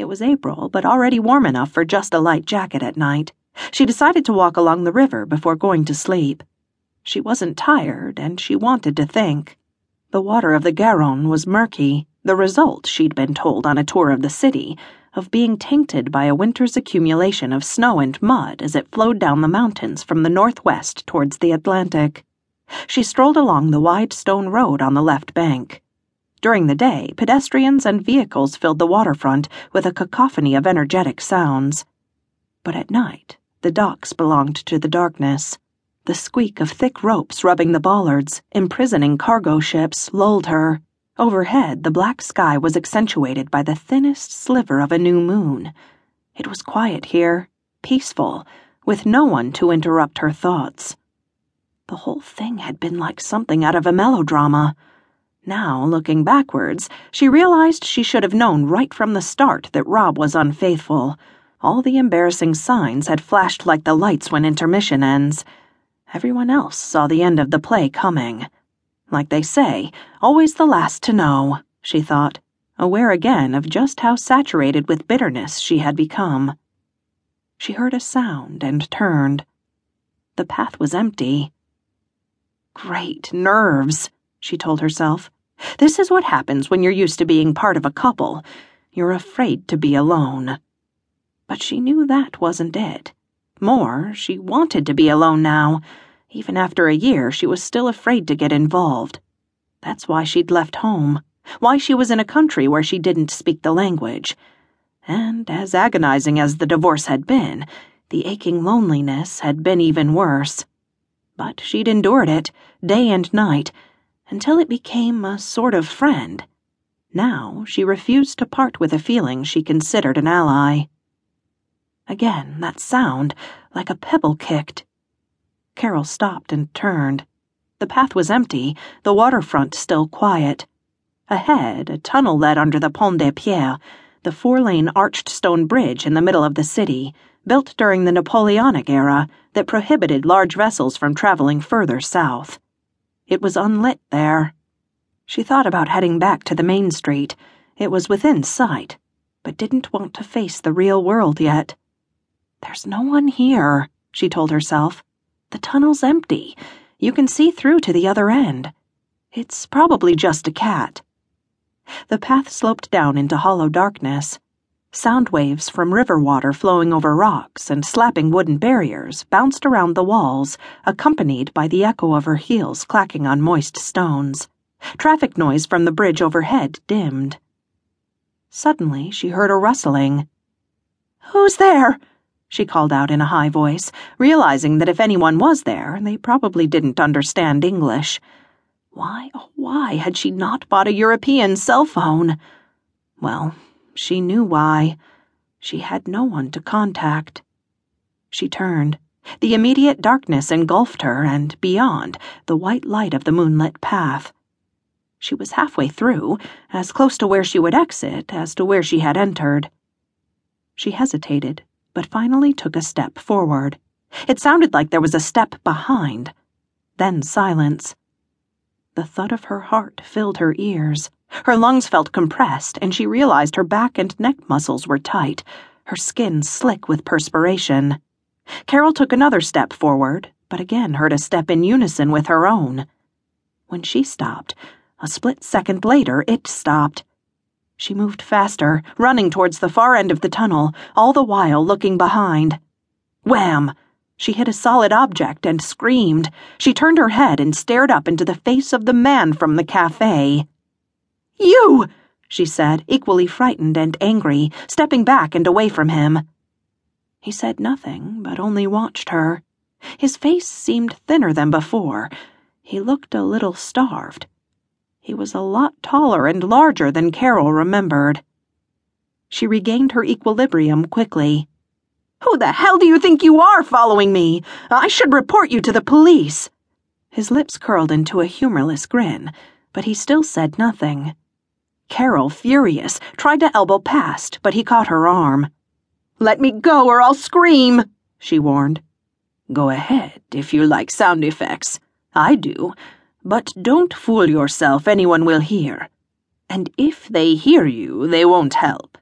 It was April, but already warm enough for just a light jacket at night. She decided to walk along the river before going to sleep. She wasn't tired, and she wanted to think. The water of the Garonne was murky, the result, she'd been told on a tour of the city, of being tainted by a winter's accumulation of snow and mud as it flowed down the mountains from the northwest towards the Atlantic. She strolled along the wide stone road on the left bank. During the day, pedestrians and vehicles filled the waterfront with a cacophony of energetic sounds. But at night, the docks belonged to the darkness. The squeak of thick ropes rubbing the bollards, imprisoning cargo ships, lulled her. Overhead, the black sky was accentuated by the thinnest sliver of a new moon. It was quiet here, peaceful, with no one to interrupt her thoughts. The whole thing had been like something out of a melodrama. Now, looking backwards, she realized she should have known right from the start that Rob was unfaithful. All the embarrassing signs had flashed like the lights when intermission ends. Everyone else saw the end of the play coming. Like they say, always the last to know, she thought, aware again of just how saturated with bitterness she had become. She heard a sound and turned. The path was empty. Great nerves she told herself. This is what happens when you're used to being part of a couple. You're afraid to be alone. But she knew that wasn't it. More, she wanted to be alone now. Even after a year, she was still afraid to get involved. That's why she'd left home, why she was in a country where she didn't speak the language. And as agonizing as the divorce had been, the aching loneliness had been even worse. But she'd endured it, day and night until it became a sort of friend. Now she refused to part with a feeling she considered an ally. Again, that sound, like a pebble kicked. Carol stopped and turned. The path was empty, the waterfront still quiet. Ahead, a tunnel led under the Pont des Pierres, the four lane arched stone bridge in the middle of the city, built during the Napoleonic era that prohibited large vessels from traveling further south. It was unlit there. She thought about heading back to the main street. It was within sight, but didn't want to face the real world yet. There's no one here, she told herself. The tunnel's empty. You can see through to the other end. It's probably just a cat. The path sloped down into hollow darkness. Sound waves from river water flowing over rocks and slapping wooden barriers bounced around the walls, accompanied by the echo of her heels clacking on moist stones. Traffic noise from the bridge overhead dimmed. Suddenly, she heard a rustling. Who's there? she called out in a high voice, realizing that if anyone was there, they probably didn't understand English. Why, oh, why had she not bought a European cell phone? Well, she knew why. She had no one to contact. She turned. The immediate darkness engulfed her, and beyond, the white light of the moonlit path. She was halfway through, as close to where she would exit as to where she had entered. She hesitated, but finally took a step forward. It sounded like there was a step behind. Then silence. The thud of her heart filled her ears. Her lungs felt compressed, and she realized her back and neck muscles were tight, her skin slick with perspiration. Carol took another step forward, but again heard a step in unison with her own. When she stopped, a split second later, it stopped. She moved faster, running towards the far end of the tunnel, all the while looking behind. Wham! She hit a solid object and screamed. She turned her head and stared up into the face of the man from the cafe. You! she said, equally frightened and angry, stepping back and away from him. He said nothing, but only watched her. His face seemed thinner than before. He looked a little starved. He was a lot taller and larger than Carol remembered. She regained her equilibrium quickly. Who the hell do you think you are following me? I should report you to the police. His lips curled into a humorless grin, but he still said nothing. Carol, furious, tried to elbow past, but he caught her arm. Let me go or I'll scream, she warned. Go ahead if you like sound effects. I do. But don't fool yourself, anyone will hear. And if they hear you, they won't help.